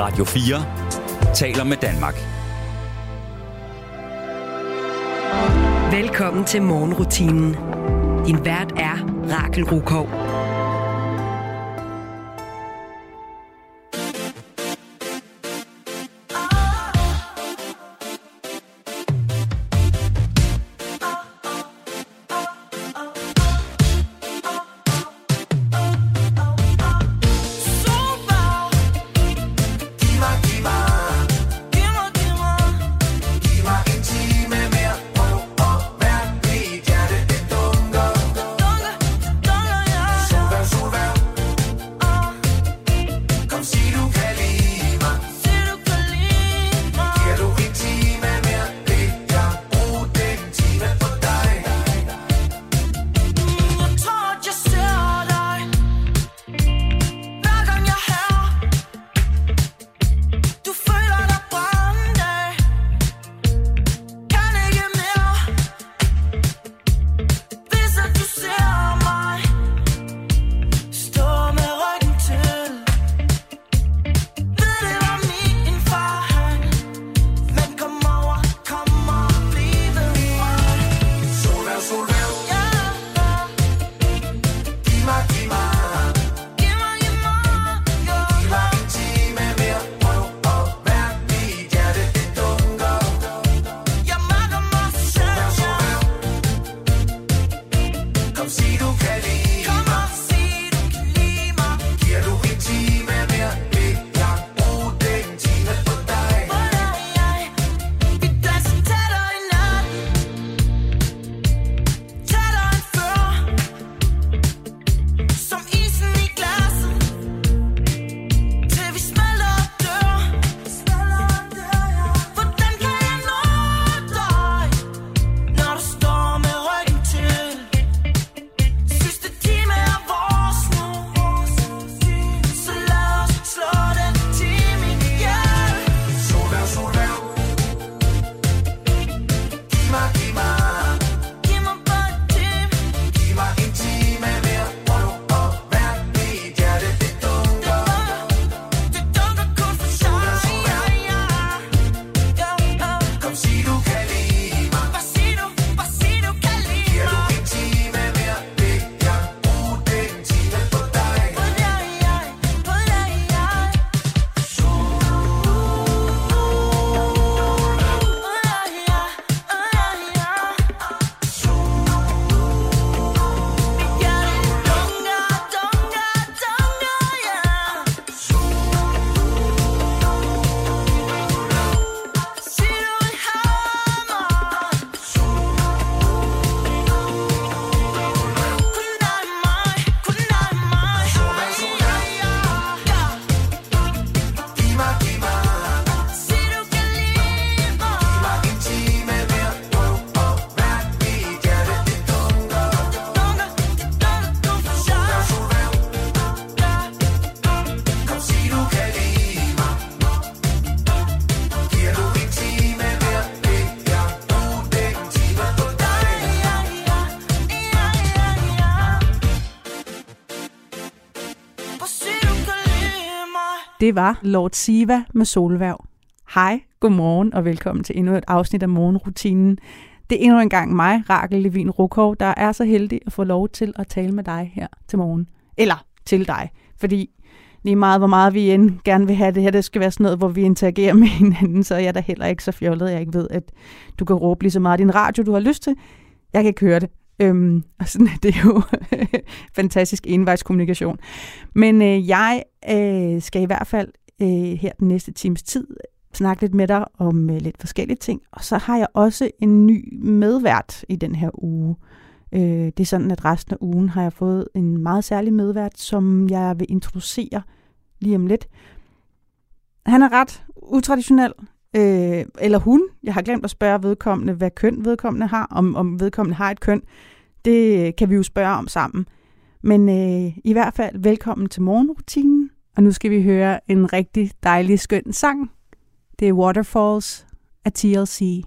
Radio 4 taler med Danmark. Velkommen til morgenrutinen. Din vært er Rakel Rukov. Det var Lord Siva med Solværv. Hej, godmorgen og velkommen til endnu et afsnit af morgenrutinen. Det er endnu en gang mig, Rakel Levin Rukov, der er så heldig at få lov til at tale med dig her til morgen. Eller til dig, fordi lige meget hvor meget vi end gerne vil have det her, det skal være sådan noget, hvor vi interagerer med hinanden, så er jeg da heller ikke så fjollet, jeg ikke ved, at du kan råbe lige så meget i din radio, du har lyst til. Jeg kan ikke høre det. Øhm, og sådan er det jo fantastisk envejskommunikation. Men øh, jeg øh, skal i hvert fald øh, her den næste times tid snakke lidt med dig om øh, lidt forskellige ting. Og så har jeg også en ny medvært i den her uge. Øh, det er sådan, at resten af ugen har jeg fået en meget særlig medvært, som jeg vil introducere lige om lidt. Han er ret utraditionel, øh, eller hun. Jeg har glemt at spørge vedkommende, hvad køn vedkommende har, om, om vedkommende har et køn. Det kan vi jo spørge om sammen. Men øh, i hvert fald velkommen til morgenrutinen. Og nu skal vi høre en rigtig dejlig, skøn sang. Det er Waterfalls af TLC.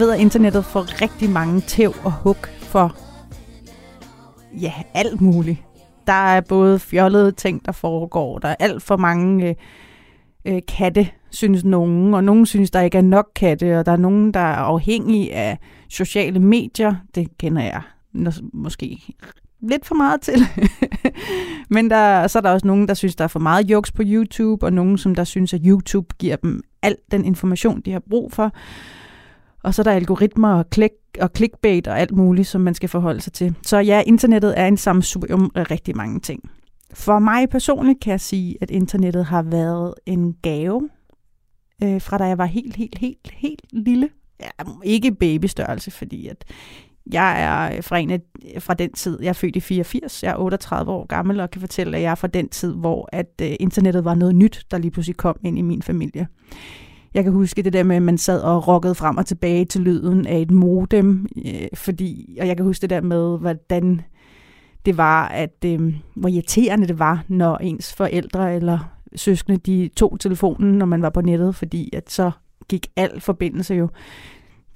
Ved, at internettet får rigtig mange tæv og hug for ja, alt muligt. Der er både fjollede ting, der foregår. Der er alt for mange øh, øh, katte, synes nogen. Og nogen synes, der ikke er nok katte. Og der er nogen, der er afhængige af sociale medier. Det kender jeg måske lidt for meget til. Men der, så er der også nogen, der synes, der er for meget jokes på YouTube. Og nogen, som der synes, at YouTube giver dem al den information, de har brug for. Og så er der algoritmer og, klik, og clickbait og alt muligt, som man skal forholde sig til. Så ja, internettet er en sammensurium af rigtig mange ting. For mig personligt kan jeg sige, at internettet har været en gave, øh, fra da jeg var helt, helt, helt, helt lille. Ja, ikke babystørrelse, fordi at jeg er øh, fra, en af, fra den tid, jeg er født i 84, jeg er 38 år gammel, og kan fortælle, at jeg er fra den tid, hvor at øh, internettet var noget nyt, der lige pludselig kom ind i min familie. Jeg kan huske det der med, at man sad og rockede frem og tilbage til lyden af et modem, øh, fordi, og jeg kan huske det der med, hvordan det var, at øh, hvor irriterende det var, når ens forældre eller søskende, de tog telefonen, når man var på nettet, fordi at så gik al forbindelse jo.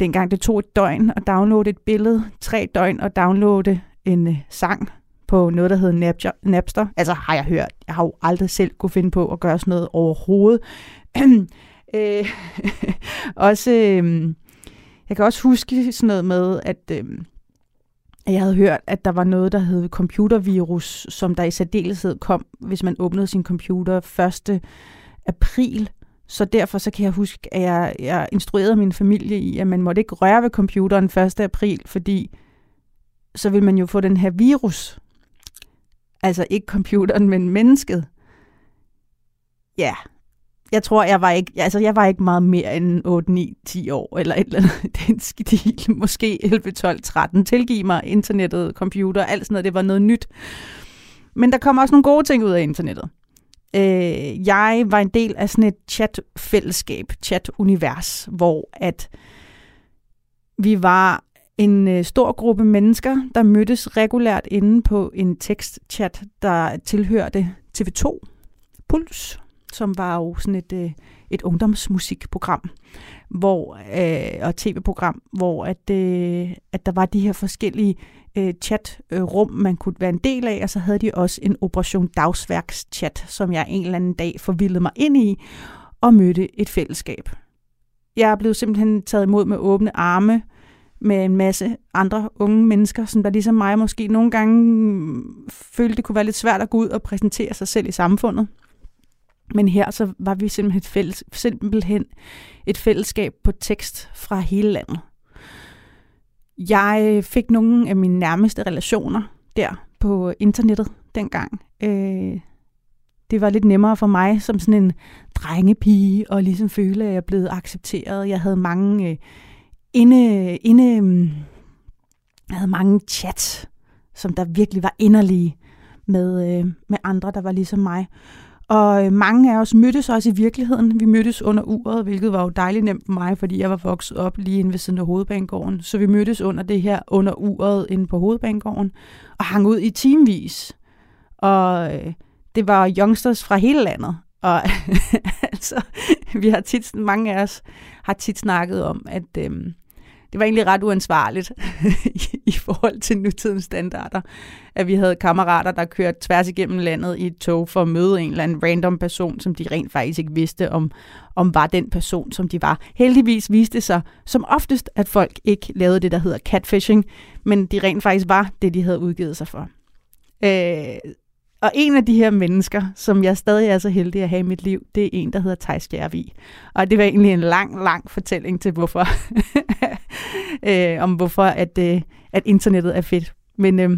Dengang det tog et døgn at downloade et billede, tre døgn at downloade en øh, sang på noget, der hedder Napster. Napster. Altså har jeg hørt. Jeg har jo aldrig selv kunne finde på at gøre sådan noget overhovedet. øh, også, øh, jeg kan også huske sådan noget med, at, øh, at jeg havde hørt, at der var noget, der hed computervirus, som der i særdeleshed kom, hvis man åbnede sin computer 1. april. Så derfor så kan jeg huske, at jeg, jeg instruerede min familie i, at man måtte ikke røre ved computeren 1. april, fordi så vil man jo få den her virus. Altså ikke computeren, men mennesket. Ja, jeg tror, jeg var ikke, altså jeg var ikke meget mere end 8, 9, 10 år, eller et eller andet, den stil, måske 11, 12, 13. Tilgiv mig internettet, computer, alt sådan noget, det var noget nyt. Men der kom også nogle gode ting ud af internettet. Øh, jeg var en del af sådan et chat-fællesskab, chat-univers, hvor at vi var en øh, stor gruppe mennesker, der mødtes regulært inde på en tekstchat, der tilhørte TV2 Puls, som var jo sådan et, øh, et ungdomsmusikprogram hvor, øh, og tv-program, hvor at, øh, at der var de her forskellige øh, chatrum, man kunne være en del af, og så havde de også en Operation Dagsværks-chat, som jeg en eller anden dag forvildede mig ind i, og mødte et fællesskab. Jeg er blevet simpelthen taget imod med åbne arme, med en masse andre unge mennesker, som der ligesom mig måske nogle gange følte, det kunne være lidt svært at gå ud og præsentere sig selv i samfundet. Men her så var vi simpelthen et, fælles, simpelthen et fællesskab på tekst fra hele landet. Jeg øh, fik nogle af mine nærmeste relationer der på internettet dengang. Øh, det var lidt nemmere for mig som sådan en drengepige og ligesom føle, at jeg blev accepteret. Jeg havde mange øh, inde, inde, mm, jeg havde mange chats, som der virkelig var inderlige med, øh, med andre, der var ligesom mig. Og øh, mange af os mødtes også i virkeligheden. Vi mødtes under uret, hvilket var jo dejligt nemt for mig, fordi jeg var vokset op lige inde ved siden af hovedbanegården. Så vi mødtes under det her under uret inde på hovedbanegården og hang ud i timevis. Og øh, det var youngsters fra hele landet. Og altså, vi har tit, mange af os har tit snakket om, at øh, det var egentlig ret uansvarligt i, i forhold til nutidens standarder, at vi havde kammerater, der kørte tværs igennem landet i et tog for at møde en eller anden random person, som de rent faktisk ikke vidste, om, om var den person, som de var. Heldigvis viste det sig som oftest, at folk ikke lavede det, der hedder catfishing, men de rent faktisk var det, de havde udgivet sig for. Øh, og en af de her mennesker, som jeg stadig er så heldig at have i mit liv, det er en, der hedder Thijs Skjervig. Og det var egentlig en lang, lang fortælling til, hvorfor, øh, om hvorfor at, øh, at internettet er fedt. Men, øh,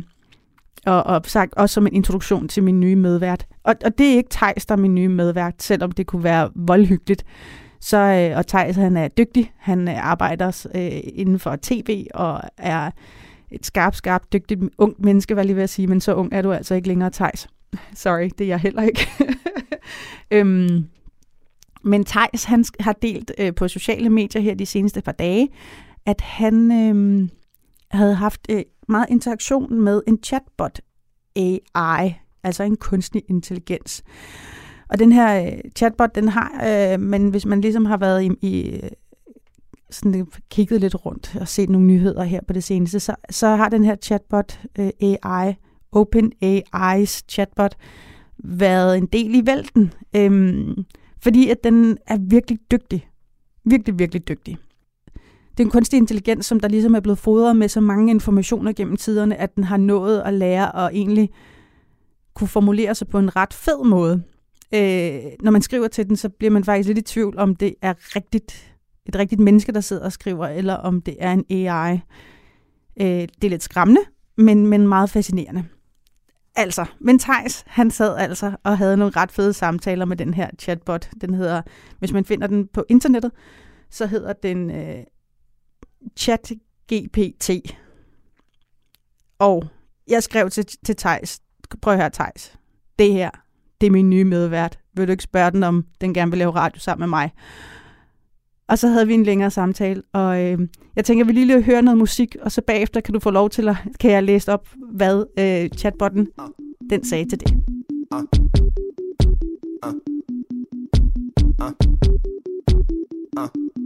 og, og sagt også som en introduktion til min nye medvært. Og, og det er ikke Thijs, der er min nye medvært, selvom det kunne være voldhyggeligt. Så, øh, og Thijs, han er dygtig. Han øh, arbejder øh, inden for tv og er et skarpt, skarpt, dygtigt ungt menneske, var jeg lige ved at sige, men så ung er du altså ikke længere, Thijs. Sorry, det er jeg heller ikke. øhm, men Thijs, han har delt øh, på sociale medier her de seneste par dage, at han øh, havde haft øh, meget interaktion med en chatbot AI, altså en kunstig intelligens. Og den her øh, chatbot, den har, øh, men hvis man ligesom har været i, i sådan kigget lidt rundt og set nogle nyheder her på det seneste, så, så har den her chatbot øh, AI, OpenAI's chatbot, været en del i vælten, øhm, fordi at den er virkelig dygtig. Virkelig, virkelig dygtig. Det er en kunstig intelligens, som der ligesom er blevet fodret med så mange informationer gennem tiderne, at den har nået at lære og egentlig kunne formulere sig på en ret fed måde. Øh, når man skriver til den, så bliver man faktisk lidt i tvivl, om det er rigtigt et rigtigt menneske, der sidder og skriver, eller om det er en AI. Øh, det er lidt skræmmende, men, men meget fascinerende. Altså, men Thijs, han sad altså og havde nogle ret fede samtaler med den her chatbot. Den hedder, hvis man finder den på internettet, så hedder den øh, ChatGPT. Og jeg skrev til, til Thijs, prøv at høre Thijs, det her, det er min nye medvært. Vil du ikke spørge den, om den gerne vil lave radio sammen med mig? Og så havde vi en længere samtale, og øh, jeg tænker, vi lige vil høre noget musik, og så bagefter kan du få lov til at, kan jeg læse op, hvad øh, chatbotten den sagde til det. Uh. Uh. Uh. Uh.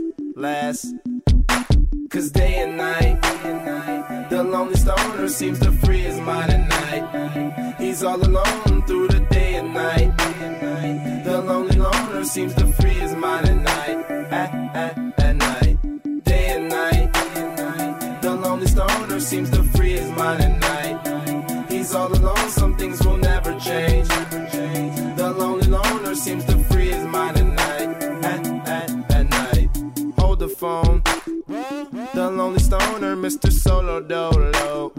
last. Cause day and night, the lonely stoner seems to free his mind at night. He's all alone through the day and night. The lonely loner seems to free his mind at night, at, at, at night. Day and night, the lonely stoner seems to free his mind at night. He's all alone, some things will never change. Phone. The lonely stoner, Mr. Solo Dolo.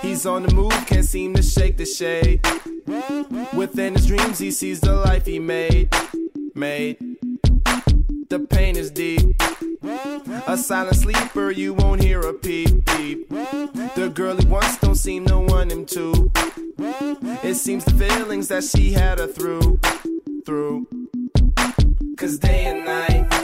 He's on the move, can't seem to shake the shade. Within his dreams, he sees the life he made. Made. The pain is deep. A silent sleeper, you won't hear a peep peep. The girl he wants don't seem to want him to. It seems the feelings that she had her through, through. Cause day and night,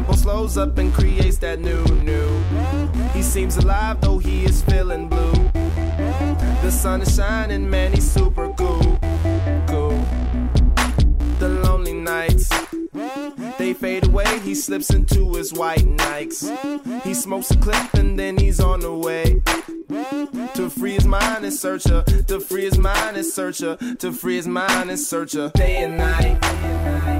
tempo slows up and creates that new, new. He seems alive though he is feeling blue. The sun is shining, man, he's super cool. Cool. The lonely nights. They fade away, he slips into his white Nikes. He smokes a clip and then he's on the way. To free his mind and search her. To free his mind and search her. To free his mind and search her. Day and night.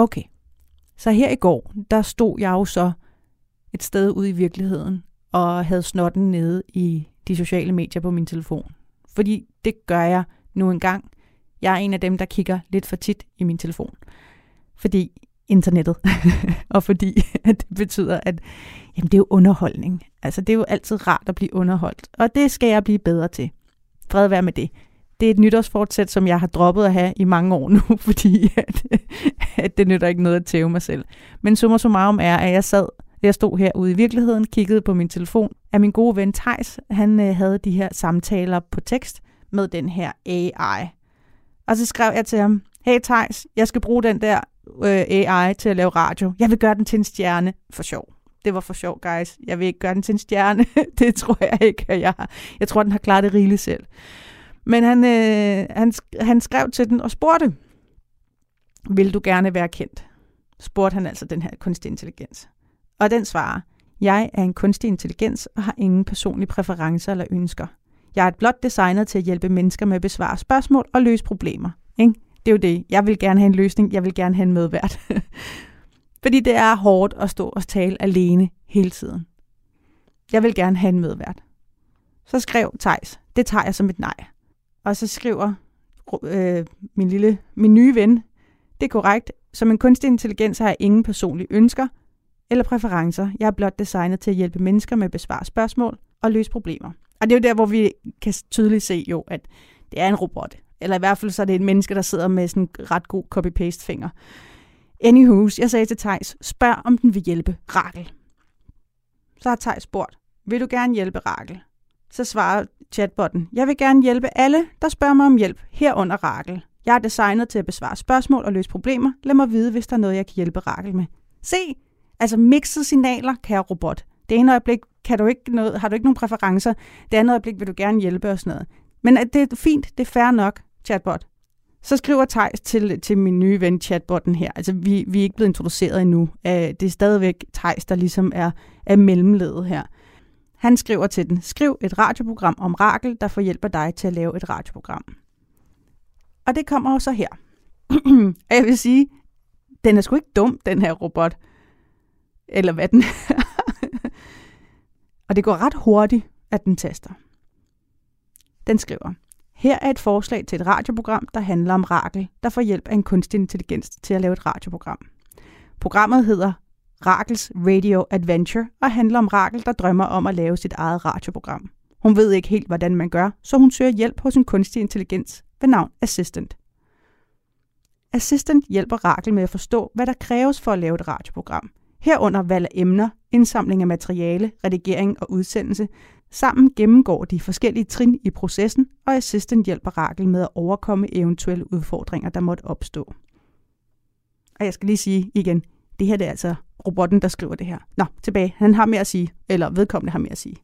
Okay, så her i går, der stod jeg jo så et sted ude i virkeligheden og havde snotten nede i de sociale medier på min telefon. Fordi det gør jeg nu engang. Jeg er en af dem, der kigger lidt for tit i min telefon. Fordi internettet, og fordi at det betyder, at jamen, det er jo underholdning. Altså, det er jo altid rart at blive underholdt, og det skal jeg blive bedre til. Fred være med det. Det er et nytårsfortsæt, som jeg har droppet at have i mange år nu, fordi at, at det nytter ikke noget at tæve mig selv. Men summa summarum er, at jeg sad, jeg stod herude i virkeligheden, kiggede på min telefon, at min gode ven Tejs, han øh, havde de her samtaler på tekst med den her AI. Og så skrev jeg til ham, hey Tejs, jeg skal bruge den der øh, AI til at lave radio. Jeg vil gøre den til en stjerne for sjov. Det var for sjov, guys. Jeg vil ikke gøre den til en stjerne. det tror jeg ikke, at jeg har. Jeg tror, den har klaret det rigeligt selv. Men han, øh, han, han skrev til den og spurgte, vil du gerne være kendt? Spurgte han altså den her kunstig intelligens. Og den svarer, jeg er en kunstig intelligens og har ingen personlige præferencer eller ønsker. Jeg er et blot designet til at hjælpe mennesker med at besvare spørgsmål og løse problemer. Ikke? Det er jo det. Jeg vil gerne have en løsning. Jeg vil gerne have en medvært. Fordi det er hårdt at stå og tale alene hele tiden. Jeg vil gerne have en medvært. Så skrev Tejs, det tager jeg som et nej. Og så skriver øh, min lille, min nye ven, det er korrekt. Som en kunstig intelligens har jeg ingen personlige ønsker eller præferencer. Jeg er blot designet til at hjælpe mennesker med at besvare spørgsmål og løse problemer. Og det er jo der, hvor vi kan tydeligt se jo, at det er en robot. Eller i hvert fald så er det et menneske, der sidder med sådan en ret god copy-paste finger. Anywho, jeg sagde til Tejs, spørg om den vil hjælpe Rakel. Så har Tejs spurgt, vil du gerne hjælpe Rakel? Så svarer chatbotten, jeg vil gerne hjælpe alle, der spørger mig om hjælp, herunder Rakel. Jeg er designet til at besvare spørgsmål og løse problemer. Lad mig vide, hvis der er noget, jeg kan hjælpe Rakel med. Se, altså mixede signaler, kære robot. Det ene øjeblik kan du ikke noget, har du ikke nogen præferencer. Det andet øjeblik vil du gerne hjælpe og sådan noget. Men det er fint, det er fair nok, chatbot. Så skriver Tejs til, til min nye ven chatbotten her. Altså, vi, vi er ikke blevet introduceret endnu. Øh, det er stadigvæk Tejs, der ligesom er, er mellemledet her. Han skriver til den, skriv et radioprogram om Rakel, der får hjælp af dig til at lave et radioprogram. Og det kommer jo så her. og jeg vil sige, den er sgu ikke dum, den her robot. Eller hvad den er. og det går ret hurtigt, at den taster. Den skriver, her er et forslag til et radioprogram, der handler om Rakel, der får hjælp af en kunstig intelligens til at lave et radioprogram. Programmet hedder Rakels Radio Adventure og handler om Rakel, der drømmer om at lave sit eget radioprogram. Hun ved ikke helt, hvordan man gør, så hun søger hjælp hos en kunstig intelligens ved navn Assistant. Assistant hjælper Rakel med at forstå, hvad der kræves for at lave et radioprogram. Herunder valg af emner, indsamling af materiale, redigering og udsendelse. Sammen gennemgår de forskellige trin i processen, og Assistant hjælper Rakel med at overkomme eventuelle udfordringer, der måtte opstå. Og jeg skal lige sige igen, det her det er altså robotten, der skriver det her. Nå, tilbage. Han har mere at sige, eller vedkommende har mere at sige.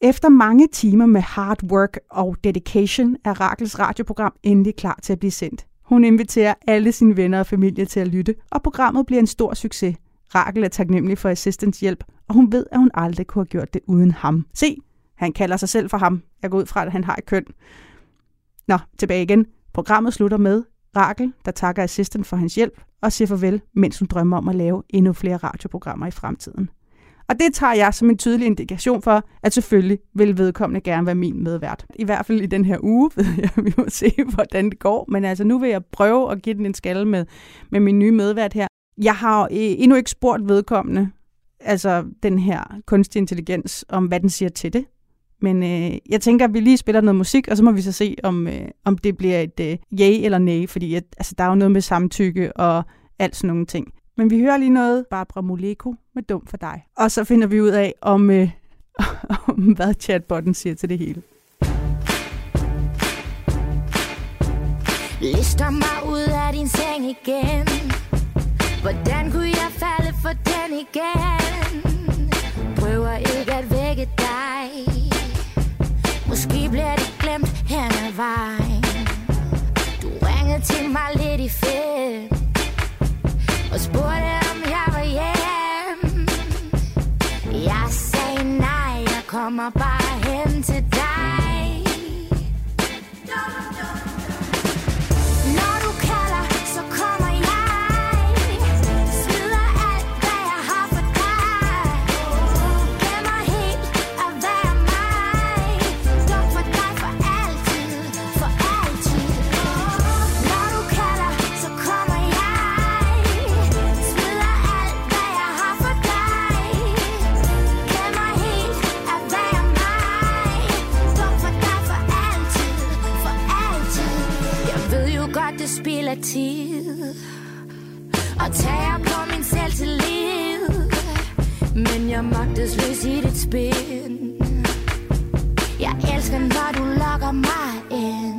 Efter mange timer med hard work og dedication er Rakels radioprogram endelig klar til at blive sendt. Hun inviterer alle sine venner og familie til at lytte, og programmet bliver en stor succes. Rakel er taknemmelig for Assistants hjælp, og hun ved, at hun aldrig kunne have gjort det uden ham. Se, han kalder sig selv for ham. Jeg går ud fra, at han har et køn. Nå, tilbage igen. Programmet slutter med Rakel, der takker assistent for hans hjælp og siger farvel, mens hun drømmer om at lave endnu flere radioprogrammer i fremtiden. Og det tager jeg som en tydelig indikation for, at selvfølgelig vil vedkommende gerne være min medvært. I hvert fald i den her uge, ved jeg, vi må se, hvordan det går. Men altså nu vil jeg prøve at give den en skalle med, med min nye medvært her. Jeg har øh, endnu ikke spurgt vedkommende, altså den her kunstig intelligens, om hvad den siger til det. Men øh, jeg tænker, at vi lige spiller noget musik, og så må vi så se, om, øh, om det bliver et øh, ja eller nej, fordi at, altså, der er jo noget med samtykke og alt sådan nogle ting. Men vi hører lige noget Barbara Moleko med Dum for dig. Og så finder vi ud af, om, øh, om hvad chatbotten siger til det hele. Lister mig ud af din seng igen Hvordan kunne jeg falde for den igen Prøver ikke at vække Måske bliver det glemt hen ad vejen. Du ringede til mig lidt i fedt Og spurgte om jeg var hjem Jeg sagde nej, jeg kommer bare hen til dig. Det spild af tid. Og tager på min selvtillid. Men jeg magtesløs i dit spil. Jeg elsker, når du lokker mig ind.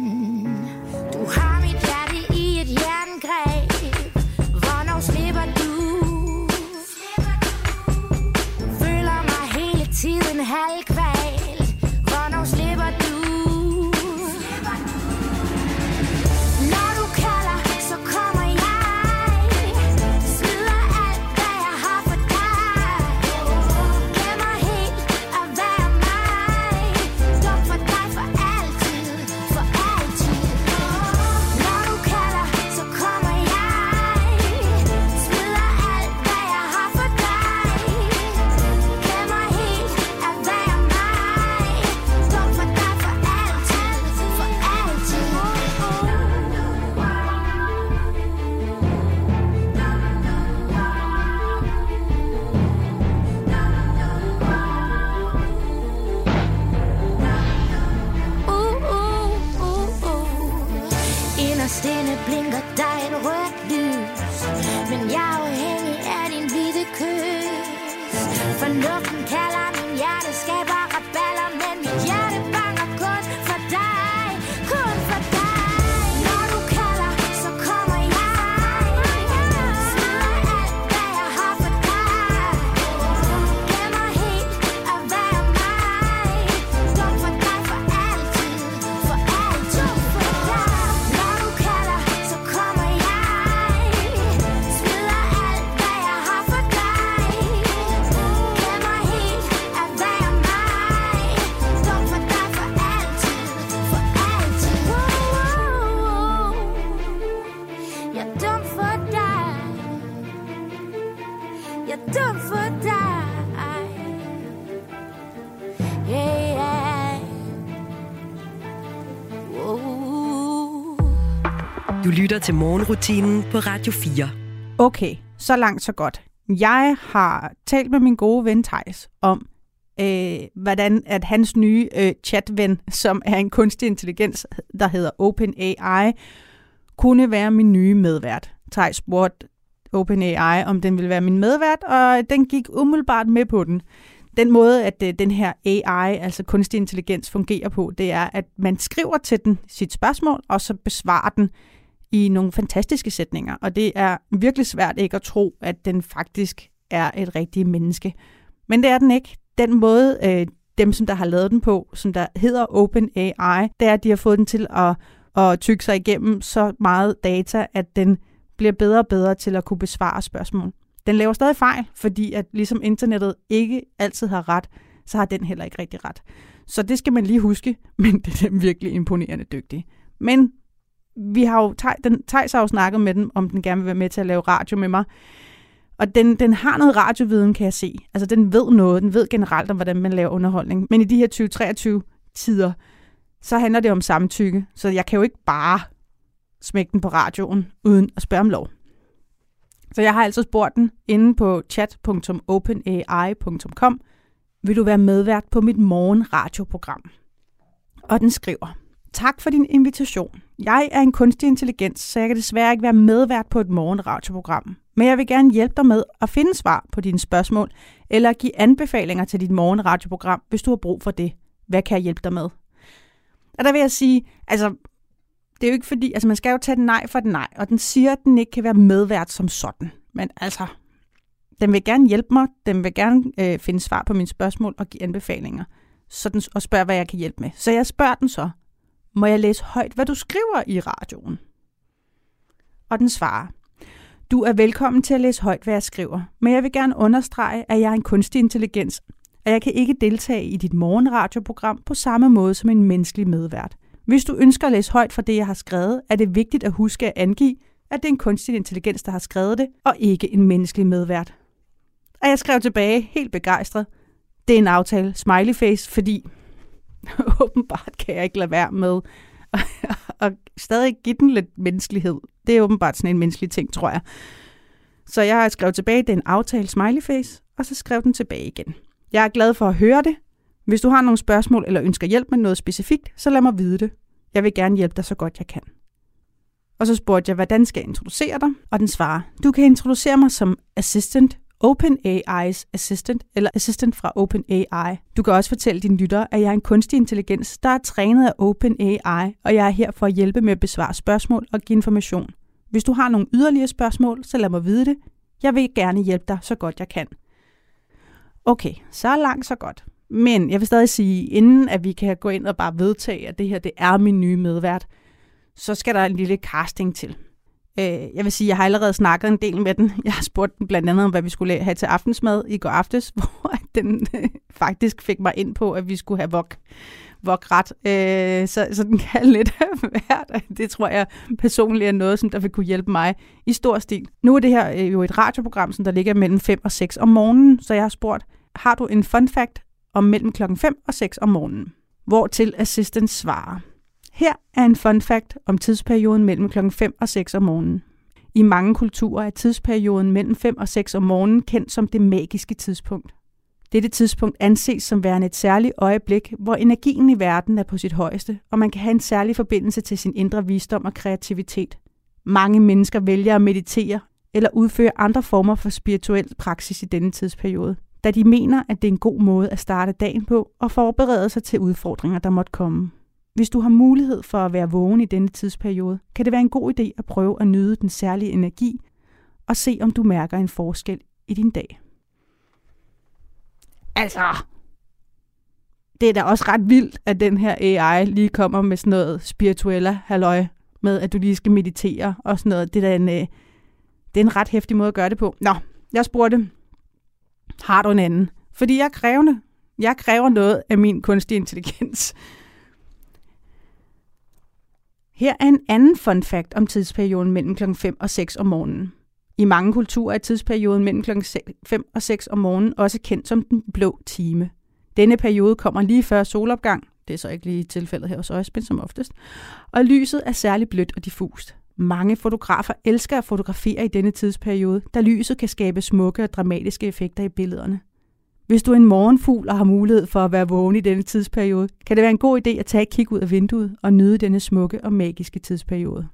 Til morgenrutinen på Radio 4. Okay, så langt så godt. Jeg har talt med min gode ven Thijs om, øh, hvordan at hans nye øh, chatven, som er en kunstig intelligens, der hedder OpenAI, kunne være min nye medvært. Thijs spurgte OpenAI, om den ville være min medvært, og den gik umiddelbart med på den. Den måde, at øh, den her AI, altså kunstig intelligens, fungerer på, det er, at man skriver til den sit spørgsmål, og så besvarer den i nogle fantastiske sætninger. Og det er virkelig svært ikke at tro, at den faktisk er et rigtigt menneske. Men det er den ikke. Den måde, øh, dem som der har lavet den på, som der hedder OpenAI, det er, at de har fået den til at, at tykke sig igennem så meget data, at den bliver bedre og bedre til at kunne besvare spørgsmål. Den laver stadig fejl, fordi at ligesom internettet ikke altid har ret, så har den heller ikke rigtig ret. Så det skal man lige huske, men det er virkelig imponerende dygtig. Men vi har jo, den, Thijs har jo snakket med den, om den gerne vil være med til at lave radio med mig. Og den, den har noget radioviden, kan jeg se. Altså, den ved noget. Den ved generelt om, hvordan man laver underholdning. Men i de her 2023-tider, så handler det om samtykke. Så jeg kan jo ikke bare smække den på radioen, uden at spørge om lov. Så jeg har altså spurgt den inde på chat.openai.com, vil du være medvært på mit morgenradioprogram? Og den skriver, tak for din invitation. Jeg er en kunstig intelligens, så jeg kan desværre ikke være medvært på et morgenradioprogram. Men jeg vil gerne hjælpe dig med at finde svar på dine spørgsmål, eller give anbefalinger til dit morgenradioprogram, hvis du har brug for det. Hvad kan jeg hjælpe dig med? Og der vil jeg sige, altså, det er jo ikke fordi, altså man skal jo tage den nej for den nej, og den siger, at den ikke kan være medvært som sådan. Men altså, den vil gerne hjælpe mig, den vil gerne øh, finde svar på mine spørgsmål og give anbefalinger, så den, og spørge, hvad jeg kan hjælpe med. Så jeg spørger den så, må jeg læse højt, hvad du skriver i radioen? Og den svarer, du er velkommen til at læse højt, hvad jeg skriver, men jeg vil gerne understrege, at jeg er en kunstig intelligens, og jeg kan ikke deltage i dit morgenradioprogram på samme måde som en menneskelig medvært. Hvis du ønsker at læse højt fra det, jeg har skrevet, er det vigtigt at huske at angive, at det er en kunstig intelligens, der har skrevet det, og ikke en menneskelig medvært. Og jeg skrev tilbage, helt begejstret, det er en aftale, smiley face, fordi åbenbart kan jeg ikke lade være med at, stadig give den lidt menneskelighed. Det er åbenbart sådan en menneskelig ting, tror jeg. Så jeg har skrevet tilbage, den aftale, smiley face, og så skrev den tilbage igen. Jeg er glad for at høre det. Hvis du har nogle spørgsmål eller ønsker hjælp med noget specifikt, så lad mig vide det. Jeg vil gerne hjælpe dig så godt jeg kan. Og så spurgte jeg, hvordan skal jeg introducere dig? Og den svarer, du kan introducere mig som assistant, OpenAI's assistant, eller assistant fra OpenAI. Du kan også fortælle dine lyttere, at jeg er en kunstig intelligens, der er trænet af OpenAI, og jeg er her for at hjælpe med at besvare spørgsmål og give information. Hvis du har nogle yderligere spørgsmål, så lad mig vide det. Jeg vil gerne hjælpe dig så godt jeg kan. Okay, så langt så godt. Men jeg vil stadig sige, inden at vi kan gå ind og bare vedtage, at det her det er min nye medvært, så skal der en lille casting til. Øh, jeg vil sige, jeg har allerede snakket en del med den. Jeg har spurgt den blandt andet om, hvad vi skulle have til aftensmad i går aftes, hvor den øh, faktisk fik mig ind på, at vi skulle have vok, vokret. Øh, så, så den kan lidt af hvert. Det tror jeg personligt er noget, som der vil kunne hjælpe mig i stor stil. Nu er det her øh, jo et radioprogram, som der ligger mellem 5 og 6 om morgenen, så jeg har spurgt, har du en fun fact om mellem klokken 5 og 6 om morgenen? Hvor til assistent svarer. Her er en fun fact om tidsperioden mellem klokken 5 og 6 om morgenen. I mange kulturer er tidsperioden mellem 5 og 6 om morgenen kendt som det magiske tidspunkt. Dette tidspunkt anses som værende et særligt øjeblik, hvor energien i verden er på sit højeste, og man kan have en særlig forbindelse til sin indre visdom og kreativitet. Mange mennesker vælger at meditere eller udføre andre former for spirituel praksis i denne tidsperiode, da de mener, at det er en god måde at starte dagen på og forberede sig til udfordringer, der måtte komme. Hvis du har mulighed for at være vågen i denne tidsperiode, kan det være en god idé at prøve at nyde den særlige energi og se, om du mærker en forskel i din dag. Altså, det er da også ret vildt, at den her AI lige kommer med sådan noget spirituella halløj med, at du lige skal meditere og sådan noget. Det er, da en, øh, det er en ret hæftig måde at gøre det på. Nå, jeg spurgte, har du en anden? Fordi jeg er krævende. Jeg kræver noget af min kunstige intelligens. Her er en anden fun fact om tidsperioden mellem kl. 5 og 6 om morgenen. I mange kulturer er tidsperioden mellem kl. 5 og 6 om morgenen også kendt som den blå time. Denne periode kommer lige før solopgang, det er så ikke lige tilfældet her hos Øjspind som oftest, og lyset er særligt blødt og diffust. Mange fotografer elsker at fotografere i denne tidsperiode, da lyset kan skabe smukke og dramatiske effekter i billederne. Hvis du er en morgenfugl og har mulighed for at være vågen i denne tidsperiode, kan det være en god idé at tage et kig ud af vinduet og nyde denne smukke og magiske tidsperiode.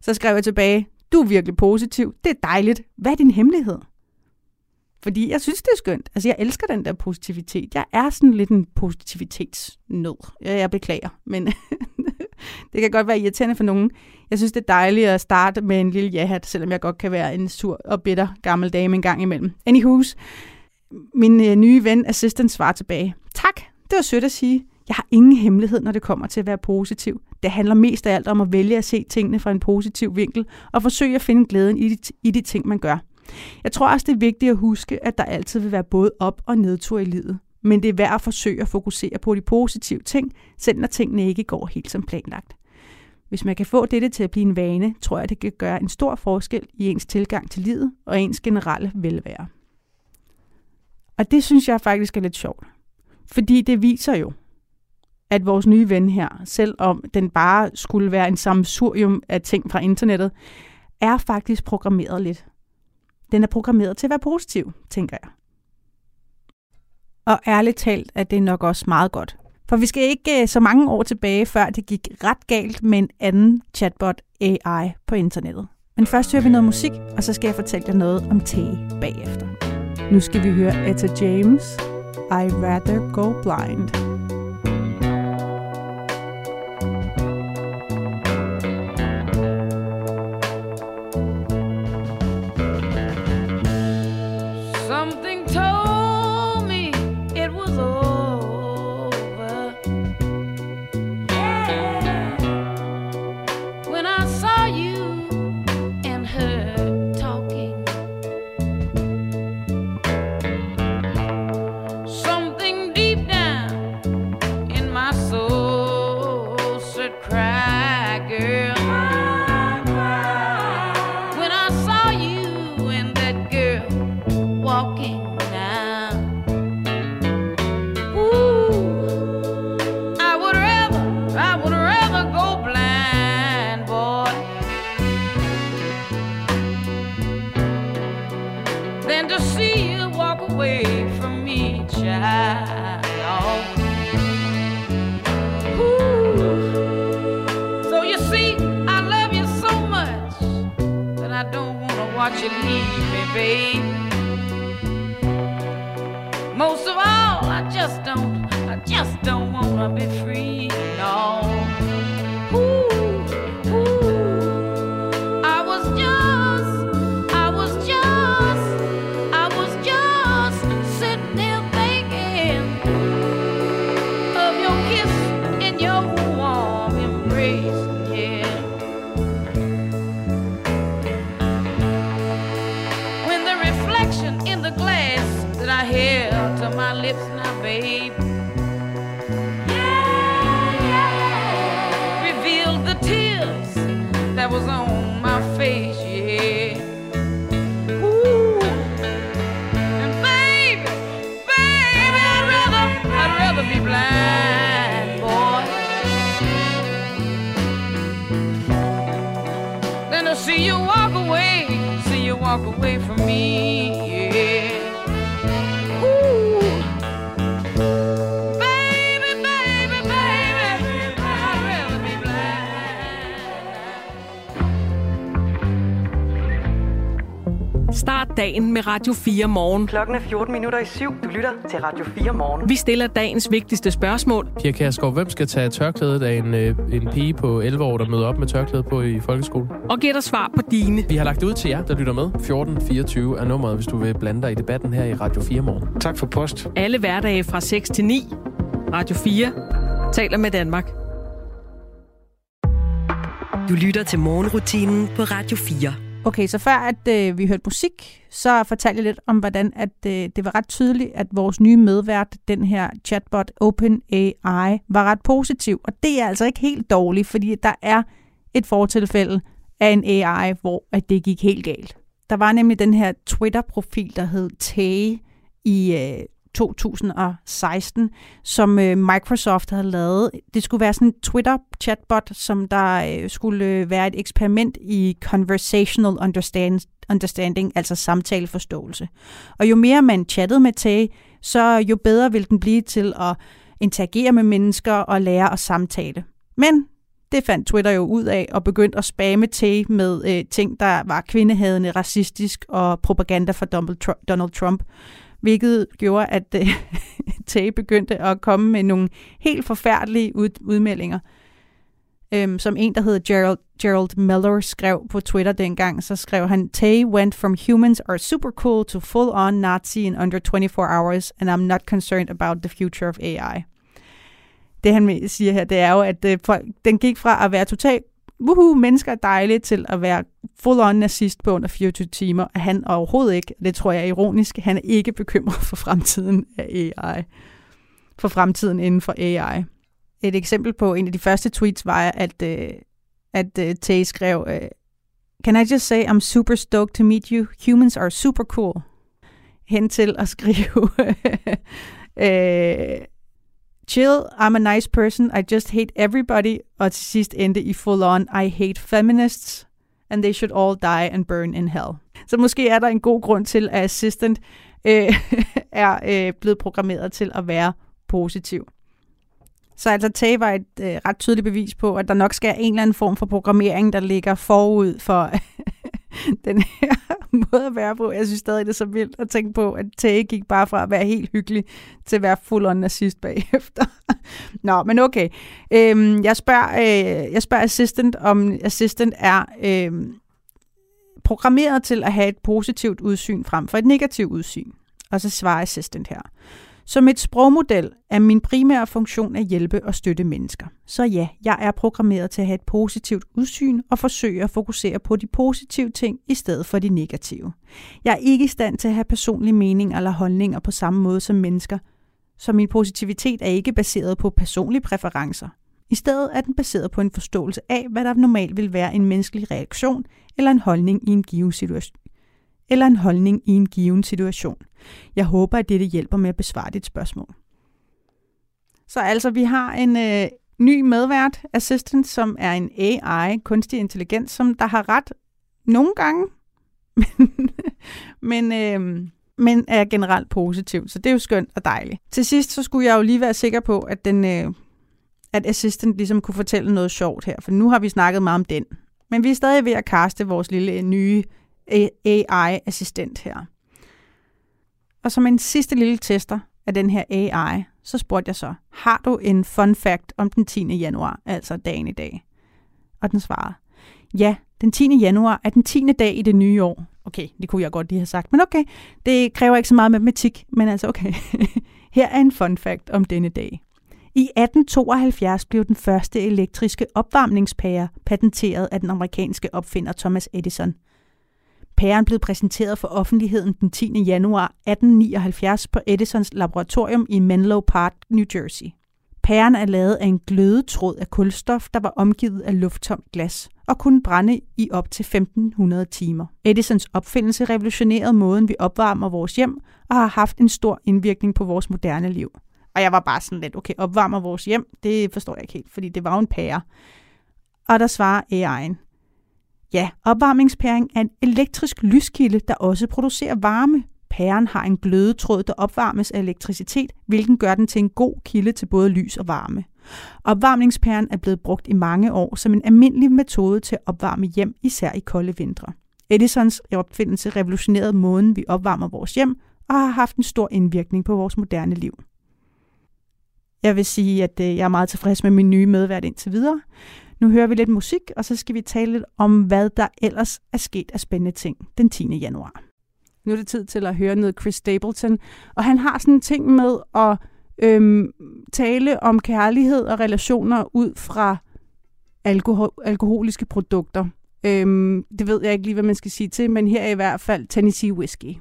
Så skrev jeg tilbage, du er virkelig positiv, det er dejligt, hvad er din hemmelighed? Fordi jeg synes, det er skønt. Altså, jeg elsker den der positivitet. Jeg er sådan lidt en positivitetsnød. Jeg, jeg beklager, men det kan godt være irriterende for nogen. Jeg synes, det er dejligt at starte med en lille ja-hat, selvom jeg godt kan være en sur og bitter gammel dame en gang imellem. Anyhus, min øh, nye ven Assistant svarer tilbage. Tak, det var sødt at sige. Jeg har ingen hemmelighed, når det kommer til at være positiv. Det handler mest af alt om at vælge at se tingene fra en positiv vinkel og forsøge at finde glæden i de, i de ting, man gør. Jeg tror også, det er vigtigt at huske, at der altid vil være både op- og nedtur i livet. Men det er værd at forsøge at fokusere på de positive ting, selv når tingene ikke går helt som planlagt. Hvis man kan få dette til at blive en vane, tror jeg, det kan gøre en stor forskel i ens tilgang til livet og ens generelle velvære. Og det synes jeg faktisk er lidt sjovt. Fordi det viser jo, at vores nye ven her, selvom den bare skulle være en sammensurium af ting fra internettet, er faktisk programmeret lidt. den er programmeret til at være positiv, tænker jeg. Og ærligt talt er det nok også meget godt. For vi skal ikke øh, så mange år tilbage, før det gik ret galt med en anden chatbot AI på internettet. Men først hører vi noget musik, og så skal jeg fortælle jer noget om Tay bagefter. Nu skal vi høre Etta James, I'd Rather Go Blind. Hey. Me. Dagen med Radio 4 morgen. Klokken er 14 minutter i syv. Du lytter til Radio 4 morgen. Vi stiller dagens vigtigste spørgsmål. Pia Kærsgaard, hvem skal tage tørklædet af en, øh, en pige på 11 år, der møder op med tørklæde på i folkeskolen? Og giver dig svar på dine. Vi har lagt det ud til jer, der lytter med. 1424 er nummeret, hvis du vil blande dig i debatten her i Radio 4 morgen. Tak for post. Alle hverdage fra 6 til 9. Radio 4 taler med Danmark. Du lytter til morgenrutinen på Radio 4. Okay, så før at øh, vi hørte musik, så fortalte jeg lidt om, hvordan at øh, det var ret tydeligt, at vores nye medvært, den her chatbot OpenAI, var ret positiv. Og det er altså ikke helt dårligt, fordi der er et fortilfælde af en AI, hvor at det gik helt galt. Der var nemlig den her Twitter-profil, der hed Tay i øh, 2016, som øh, Microsoft havde lavet. Det skulle være sådan en Twitter-chatbot, som der øh, skulle øh, være et eksperiment i conversational understand, understanding, altså samtaleforståelse. Og jo mere man chattede med Tay, så jo bedre ville den blive til at interagere med mennesker og lære at samtale. Men det fandt Twitter jo ud af og begyndte at spamme Tay med øh, ting, der var kvindehadende, racistisk og propaganda for Donald Donald Trump hvilket gjorde, at øh, Tage begyndte at komme med nogle helt forfærdelige ud, udmeldinger. Øhm, som en, der hedder Gerald, Gerald Miller, skrev på Twitter dengang, så skrev han, Tay went from humans are super cool to full-on Nazi in under 24 hours, and I'm not concerned about the future of AI. Det han siger her, det er jo, at øh, folk, den gik fra at være totalt woohoo, mennesker er dejlige, til at være full-on nazist på under 24 timer, og han overhovedet ikke, det tror jeg er ironisk, han er ikke bekymret for fremtiden af AI. For fremtiden inden for AI. Et eksempel på en af de første tweets var, at, øh, at øh, Tay skrev, øh, Can I just say I'm super stoked to meet you? Humans are super cool. Hen til at skrive, øh, Chill, I'm a nice person, I just hate everybody, og til sidst endte i full on, I hate feminists, and they should all die and burn in hell. Så måske er der en god grund til, at Assistant øh, er øh, blevet programmeret til at være positiv. Så altså Tay var et øh, ret tydeligt bevis på, at der nok skal en eller anden form for programmering, der ligger forud for den her måde at være på. Jeg synes stadig, det er så vildt at tænke på, at Tage gik bare fra at være helt hyggelig til at være fuld on nazist bagefter. Nå, men okay. Øhm, jeg, spørger, øh, jeg spørger Assistant, om Assistant er øh, programmeret til at have et positivt udsyn frem for et negativt udsyn. Og så svarer Assistant her. Som et sprogmodel er min primære funktion at hjælpe og støtte mennesker. Så ja, jeg er programmeret til at have et positivt udsyn og forsøge at fokusere på de positive ting i stedet for de negative. Jeg er ikke i stand til at have personlige meninger eller holdninger på samme måde som mennesker, så min positivitet er ikke baseret på personlige præferencer. I stedet er den baseret på en forståelse af, hvad der normalt vil være en menneskelig reaktion eller en holdning i en given situation eller en holdning i en given situation. Jeg håber, at dette hjælper med at besvare dit spørgsmål. Så altså, vi har en øh, ny medvært, Assistant, som er en AI, kunstig intelligens, som der har ret nogle gange, men, men, øh, men er generelt positiv. Så det er jo skønt og dejligt. Til sidst, så skulle jeg jo lige være sikker på, at den... Øh, at Assistant ligesom kunne fortælle noget sjovt her, for nu har vi snakket meget om den. Men vi er stadig ved at kaste vores lille nye AI-assistent her. Og som en sidste lille tester af den her AI, så spurgte jeg så, har du en fun fact om den 10. januar, altså dagen i dag? Og den svarede, ja, den 10. januar er den 10. dag i det nye år. Okay, det kunne jeg godt lige have sagt, men okay, det kræver ikke så meget matematik, men altså okay. Her er en fun fact om denne dag. I 1872 blev den første elektriske opvarmningspære patenteret af den amerikanske opfinder Thomas Edison. Pæren blev præsenteret for offentligheden den 10. januar 1879 på Edisons laboratorium i Menlo Park, New Jersey. Pæren er lavet af en glødetråd af kulstof, der var omgivet af lufttomt glas og kunne brænde i op til 1500 timer. Edisons opfindelse revolutionerede måden, vi opvarmer vores hjem og har haft en stor indvirkning på vores moderne liv. Og jeg var bare sådan lidt, okay, opvarmer vores hjem, det forstår jeg ikke helt, fordi det var jo en pære. Og der svarer AI'en, ja, opvarmningspæring er en elektrisk lyskilde, der også producerer varme. Pæren har en glødetråd, der opvarmes af elektricitet, hvilken gør den til en god kilde til både lys og varme. Opvarmningspæren er blevet brugt i mange år som en almindelig metode til at opvarme hjem, især i kolde vintre. Edisons opfindelse revolutionerede måden, vi opvarmer vores hjem, og har haft en stor indvirkning på vores moderne liv. Jeg vil sige, at øh, jeg er meget tilfreds med min nye medvært indtil videre. Nu hører vi lidt musik, og så skal vi tale lidt om, hvad der ellers er sket af spændende ting den 10. januar. Nu er det tid til at høre noget Chris Stapleton, og han har sådan en ting med at øhm, tale om kærlighed og relationer ud fra alkohol- alkoholiske produkter. Øhm, det ved jeg ikke lige, hvad man skal sige til, men her er i hvert fald Tennessee Whiskey.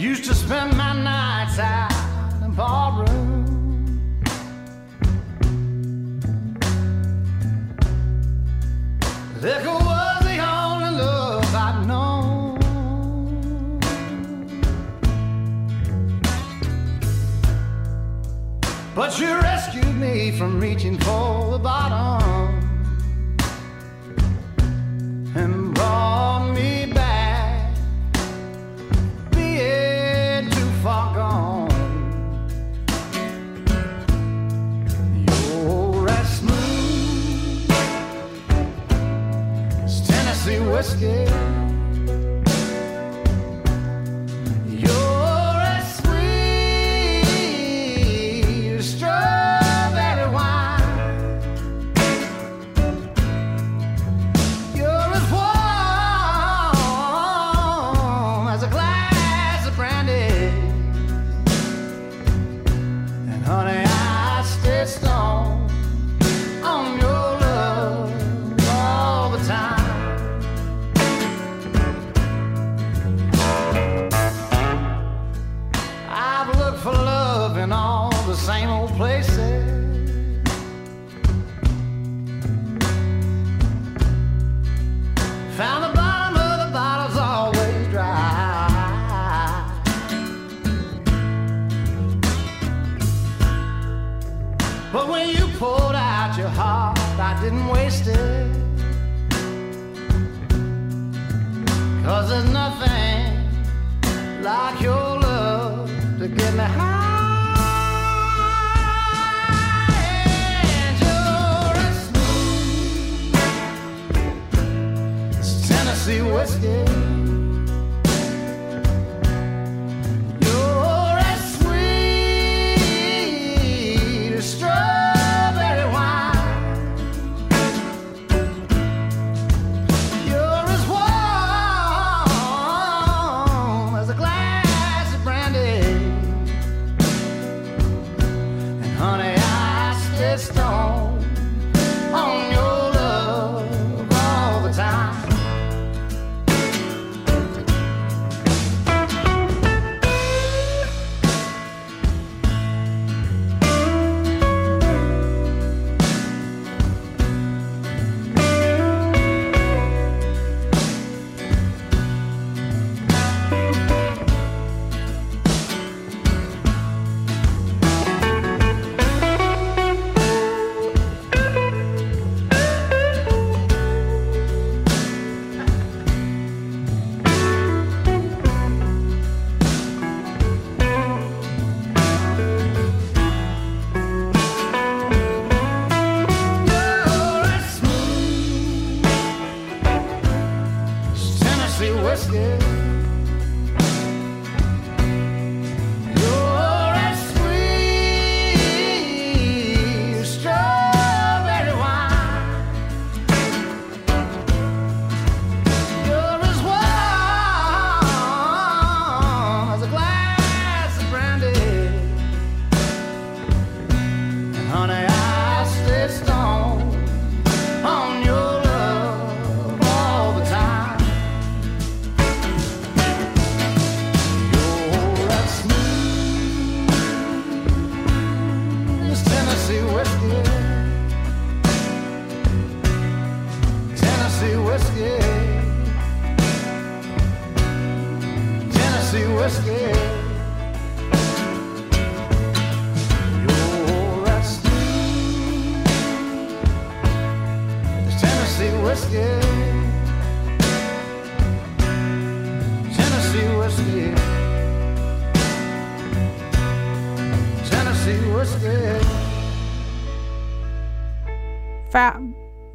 Used to spend my nights out in ballroom. Liquor was the only love I'd known. But you rescued me from reaching for the bottom whiskey. Cause there's nothing like your love to get me high. Tennessee whiskey.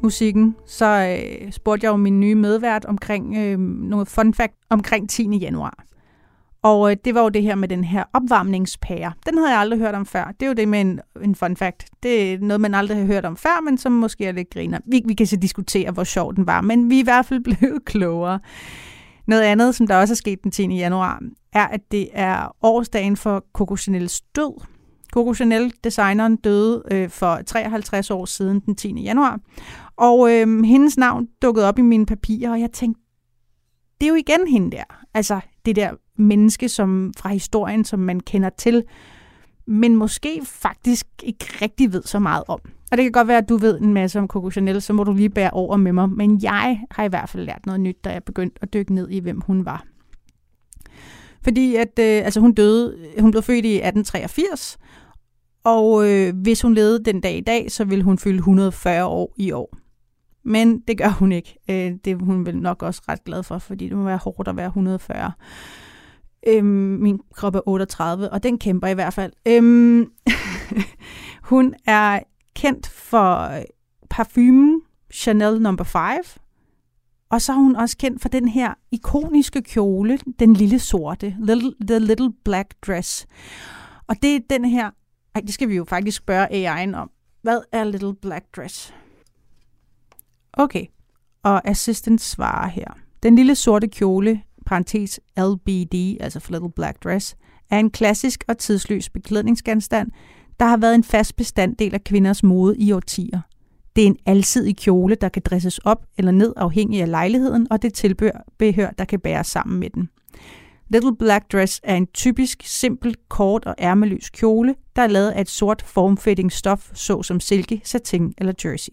Musikken, så øh, spurgte jeg jo min nye medvært omkring øh, noget fun fact omkring 10. januar. Og øh, det var jo det her med den her opvarmningspære. Den havde jeg aldrig hørt om før. Det er jo det med en, en fun fact. Det er noget, man aldrig har hørt om før, men som måske er lidt griner. Vi, vi kan så diskutere, hvor sjov den var, men vi er i hvert fald blevet klogere. Noget andet, som der også er sket den 10. januar, er, at det er årsdagen for Coco Chanels død. Coco Chanel, designeren, døde øh, for 53 år siden den 10. januar. Og øh, hendes navn dukkede op i mine papirer, og jeg tænkte, det er jo igen hende der. Altså det der menneske som fra historien, som man kender til, men måske faktisk ikke rigtig ved så meget om. Og det kan godt være, at du ved en masse om Coco Chanel, så må du lige bære over med mig. Men jeg har i hvert fald lært noget nyt, da jeg begyndte at dykke ned i, hvem hun var. Fordi at, øh, altså hun døde, hun blev født i 1883, og øh, hvis hun levede den dag i dag, så ville hun fylde 140 år i år. Men det gør hun ikke. Øh, det er hun vel nok også ret glad for, fordi det må være hårdt at være 140. Øhm, min krop er 38, og den kæmper i hvert fald. Øhm, hun er kendt for øh, parfumen Chanel No. 5, og så er hun også kendt for den her ikoniske kjole, den lille sorte, little, The Little Black Dress. Og det er den her, ej, det skal vi jo faktisk spørge AI'en om. Hvad er Little Black Dress? Okay, og assistant svarer her. Den lille sorte kjole, parentes LBD, altså for Little Black Dress, er en klassisk og tidsløs beklædningsgenstand, der har været en fast bestanddel af kvinders mode i årtier. Det er en alsidig kjole, der kan dresses op eller ned afhængig af lejligheden og det tilbehør, der kan bæres sammen med den. Little Black Dress er en typisk, simpel, kort og ærmeløs kjole, der er lavet af et sort formfitting stof, såsom silke, satin eller jersey.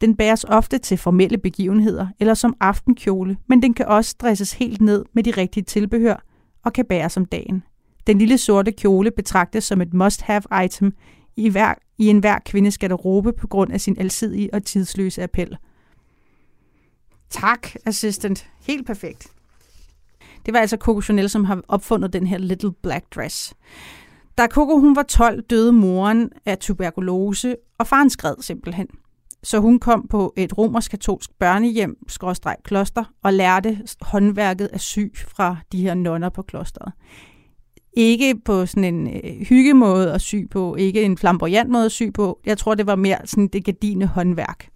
Den bæres ofte til formelle begivenheder eller som aftenkjole, men den kan også dresses helt ned med de rigtige tilbehør og kan bæres om dagen. Den lille sorte kjole betragtes som et must-have item i, hver, i enhver kvindes garderobe på grund af sin alsidige og tidsløse appel. Tak, assistant. Helt perfekt. Det var altså Coco Chanel, som har opfundet den her Little Black Dress. Da Coco hun var 12, døde moren af tuberkulose, og faren skred simpelthen. Så hun kom på et romersk-katolsk børnehjem, skråstreg kloster, og lærte håndværket af syg fra de her nonner på klosteret. Ikke på sådan en øh, hyggemåde at sy på, ikke en flamboyant måde at sy på. Jeg tror, det var mere sådan det gardine håndværk.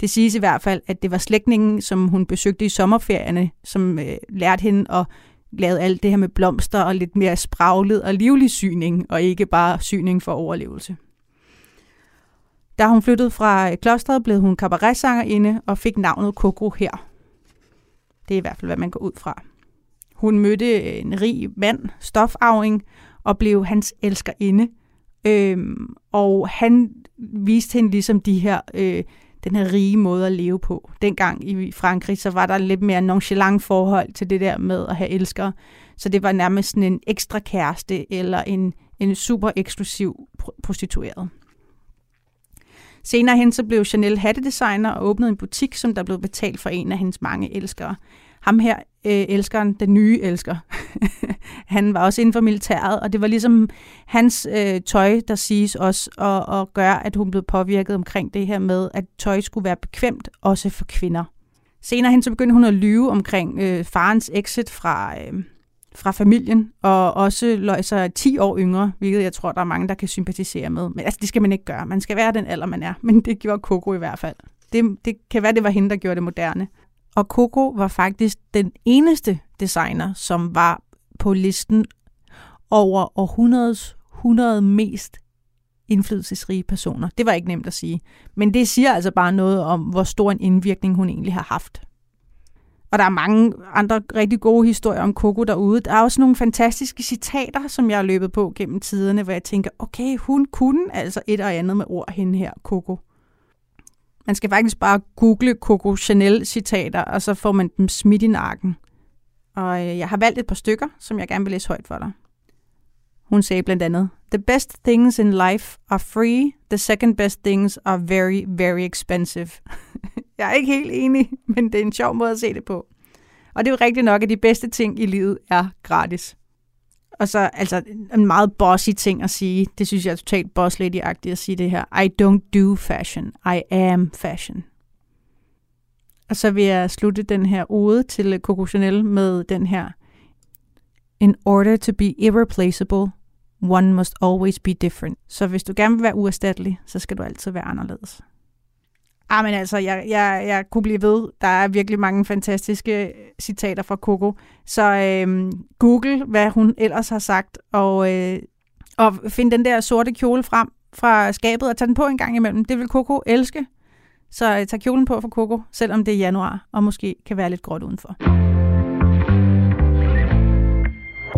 Det siges i hvert fald, at det var slægtningen, som hun besøgte i sommerferierne, som øh, lærte hende at lave alt det her med blomster og lidt mere spraglet og livlig syning, og ikke bare syning for overlevelse. Da hun flyttede fra øh, klosteret, blev hun kabaretsangerinde og fik navnet Coco her. Det er i hvert fald, hvad man går ud fra. Hun mødte øh, en rig mand, stofavring, og blev hans elskerinde. Øhm, og han viste hende ligesom de her, øh, den her rige måde at leve på. Dengang i Frankrig, så var der lidt mere nonchalant forhold til det der med at have elskere. Så det var nærmest sådan en ekstra kæreste eller en, en super eksklusiv prostitueret. Senere hen så blev Chanel hattedesigner og åbnede en butik, som der blev betalt for en af hendes mange elskere. Ham her, øh, elskeren, den nye elsker, han var også inden for militæret, og det var ligesom hans øh, tøj, der siges også, og, og gør, at hun blev påvirket omkring det her med, at tøj skulle være bekvemt, også for kvinder. Senere hen så begyndte hun at lyve omkring øh, farens exit fra, øh, fra familien, og også løg sig 10 år yngre, hvilket jeg tror, der er mange, der kan sympatisere med. Men altså, det skal man ikke gøre. Man skal være den alder, man er. Men det gjorde Coco i hvert fald. Det, det kan være, det var hende, der gjorde det moderne. Og Coco var faktisk den eneste designer, som var på listen over århundredes 100 mest indflydelsesrige personer. Det var ikke nemt at sige. Men det siger altså bare noget om, hvor stor en indvirkning hun egentlig har haft. Og der er mange andre rigtig gode historier om Coco derude. Der er også nogle fantastiske citater, som jeg har løbet på gennem tiderne, hvor jeg tænker, okay, hun kunne altså et og andet med ord hende her, Coco. Man skal faktisk bare google Coco Chanel citater, og så får man dem smidt i nakken. Og øh, jeg har valgt et par stykker, som jeg gerne vil læse højt for dig. Hun sagde blandt andet, The best things in life are free. The second best things are very, very expensive. jeg er ikke helt enig, men det er en sjov måde at se det på. Og det er jo rigtigt nok, at de bedste ting i livet er gratis. Og så altså en meget bossy ting at sige. Det synes jeg er totalt boss lady-agtigt at sige det her. I don't do fashion. I am fashion. Og så vil jeg slutte den her ode til Coco Chanel med den her. In order to be irreplaceable, one must always be different. Så hvis du gerne vil være uerstattelig, så skal du altid være anderledes. Ah, men altså, jeg, jeg, jeg kunne blive ved. Der er virkelig mange fantastiske øh, citater fra Coco. Så øh, google, hvad hun ellers har sagt, og, øh, og find den der sorte kjole frem fra skabet og tag den på en gang imellem. Det vil Coco elske. Så øh, tag kjolen på for Coco, selvom det er januar, og måske kan være lidt gråt udenfor.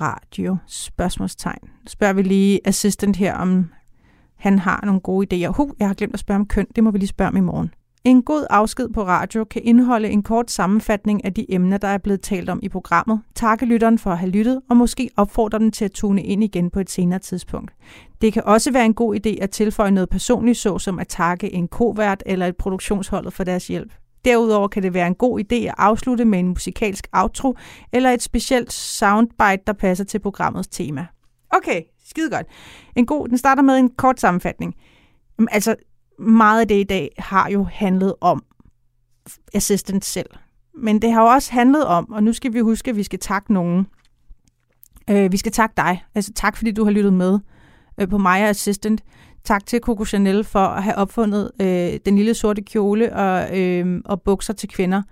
radio? Spørgsmålstegn. Spørger vi lige assistant her, om han har nogle gode idéer. Huh, jeg har glemt at spørge om køn. Det må vi lige spørge om i morgen. En god afsked på radio kan indeholde en kort sammenfatning af de emner, der er blevet talt om i programmet, takke lytteren for at have lyttet, og måske opfordre dem til at tune ind igen på et senere tidspunkt. Det kan også være en god idé at tilføje noget personligt, såsom at takke en kovært eller et produktionsholdet for deres hjælp. Derudover kan det være en god idé at afslutte med en musikalsk outro eller et specielt soundbite, der passer til programmets tema. Okay, skide godt. En god, den starter med en kort sammenfatning. Jamen, altså, meget af det i dag har jo handlet om assistant selv. Men det har jo også handlet om, og nu skal vi huske, at vi skal takke nogen. Øh, vi skal takke dig. Altså tak, fordi du har lyttet med øh, på mig og assistant. Tak til Coco Chanel for at have opfundet øh, den lille sorte kjole og, øh, og bukser til kvinder.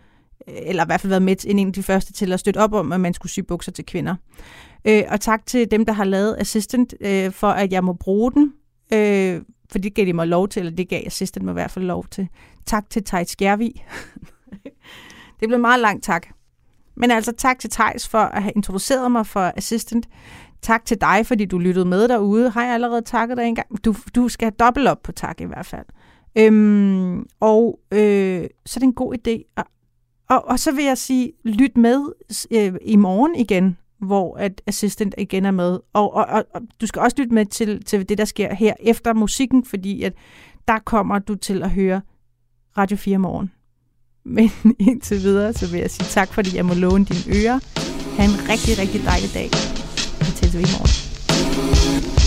Eller i hvert fald været med til en af de første til at støtte op om, at man skulle sy bukser til kvinder. Øh, og tak til dem, der har lavet Assistant, øh, for at jeg må bruge den. Øh, for det gav de mig lov til, eller det gav Assistant mig i hvert fald lov til. Tak til Thijs Skjervig. det blev meget langt tak. Men altså tak til Thijs for at have introduceret mig for Assistant. Tak til dig, fordi du lyttede med derude. Har jeg allerede takket dig en gang? Du, du skal have dobbelt op på tak i hvert fald. Øhm, og øh, så er det en god idé. Og, og, og så vil jeg sige, lyt med øh, i morgen igen, hvor at Assistant igen er med. Og, og, og, og du skal også lytte med til, til det, der sker her efter musikken, fordi at der kommer du til at høre Radio 4 morgen. Men indtil videre, så vil jeg sige tak, fordi jeg må låne dine ører. Ha' en rigtig, rigtig dejlig dag. Vi tæller i morgen.